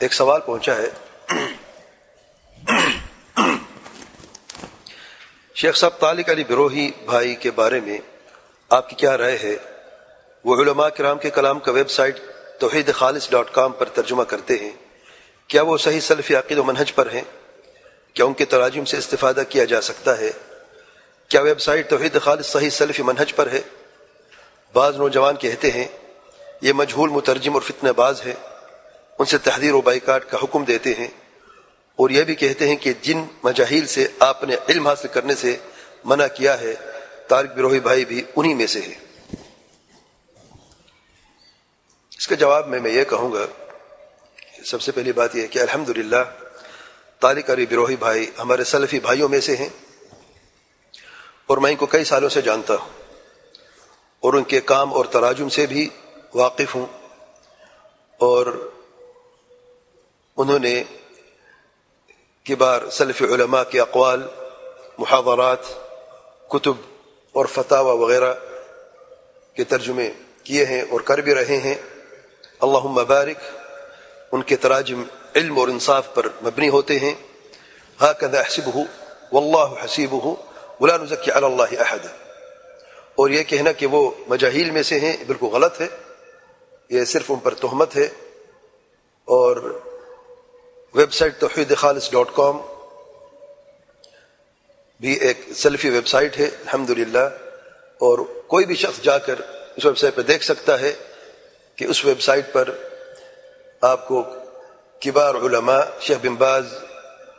ایک سوال پہنچا ہے۔ شیخ صاحب، طالق علی بروہی بھائی کے بارے میں آپ کی کیا رائے ہے؟ وہ علماء کرام کے کلام کا ویب سائٹ توحید خالص ڈاٹ کام پر ترجمہ کرتے ہیں۔ کیا وہ صحیح سلفی عقید و منہج پر ہیں؟ کیا ان کے تراجم سے استفادہ کیا جا سکتا ہے؟ کیا ویب سائٹ توحید خالص صحیح سلفی منہج پر ہے؟ بعض نوجوان کہتے ہیں، یہ مجہول مترجم اور فتنہ باز ہے۔ ان سے تحریر و بائیکاٹ کا حکم دیتے ہیں اور یہ بھی کہتے ہیں کہ جن مجاہیل سے آپ نے علم حاصل کرنے سے منع کیا ہے تارک بروہی بھائی بھی انہی میں سے ہے اس کا جواب میں میں یہ کہوں گا سب سے پہلی بات یہ ہے کہ الحمد للہ تارک علی بروہی بھائی ہمارے سلفی بھائیوں میں سے ہیں اور میں ان کو کئی سالوں سے جانتا ہوں اور ان کے کام اور تراجم سے بھی واقف ہوں اور انہوں نے کبار سلف علماء کے اقوال، محاورات، کتب اور فتح وغیرہ کے ترجمے کیے ہیں اور کر بھی رہے ہیں۔ اللہ مبارک ان کے تراجم علم اور انصاف پر مبنی ہوتے ہیں۔ ہاں کدا حسب ہو و اللہ حسیب ہو غلام ذکی اللہ احد۔ اور یہ کہنا کہ وہ مجاہیل میں سے ہیں، بالکل غلط ہے۔ یہ صرف ان پر تہمت ہے۔ اور ویب سائٹ توحید خالص ڈاٹ کام بھی ایک سیلفی ویب سائٹ ہے الحمد اور کوئی بھی شخص جا کر اس ویب سائٹ پہ دیکھ سکتا ہے کہ اس ویب سائٹ پر آپ کو کبار علماء، شیخ بن باز،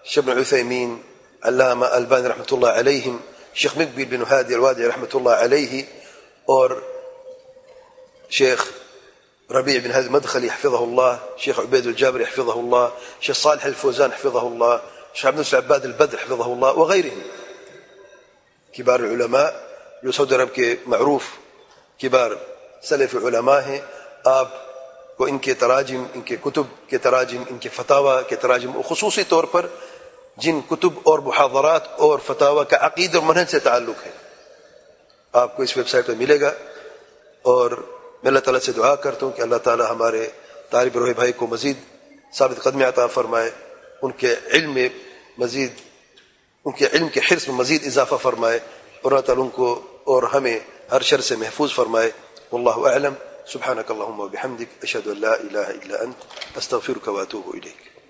شیخ بن عثیمین، علامہ البان رحمۃ اللہ علیہم، شیخ مقبیر بن حادی الوادی رحمۃ اللہ علیہ، اور شیخ ربيع بن هذا المدخل يحفظه الله شيخ عبيد الجابر يحفظه الله شيخ صالح الفوزان يحفظه الله شيخ عبد العباد البدر يحفظه الله وغيرهم. كبار العلماء يوسف ربك معروف كبار سلف علماء آب وإن كي تراجم إن كي كتب كي تراجم إن كي فتاوى كي تراجم وخصوصي طور پر جن كتب أور محاضرات أور فتاوى كعقيد ومنهج سے تعلق ہے آپ کو اس ویب سائٹ ملے گا أور میں اللہ تعالیٰ سے دعا کرتا ہوں کہ اللہ تعالیٰ ہمارے طالب روح بھائی کو مزید ثابت قدم عطا فرمائے، ان کے علم میں مزید، ان کے علم کے حرص میں مزید اضافہ فرمائے اور اللہ تعالیٰ ان کو اور ہمیں ہر شر سے محفوظ فرمائے۔ اللہ اعلم۔ سبحانك اللهم وبحمدك اشهد ان لا الہ الا انت استغفرك واتوب الیک۔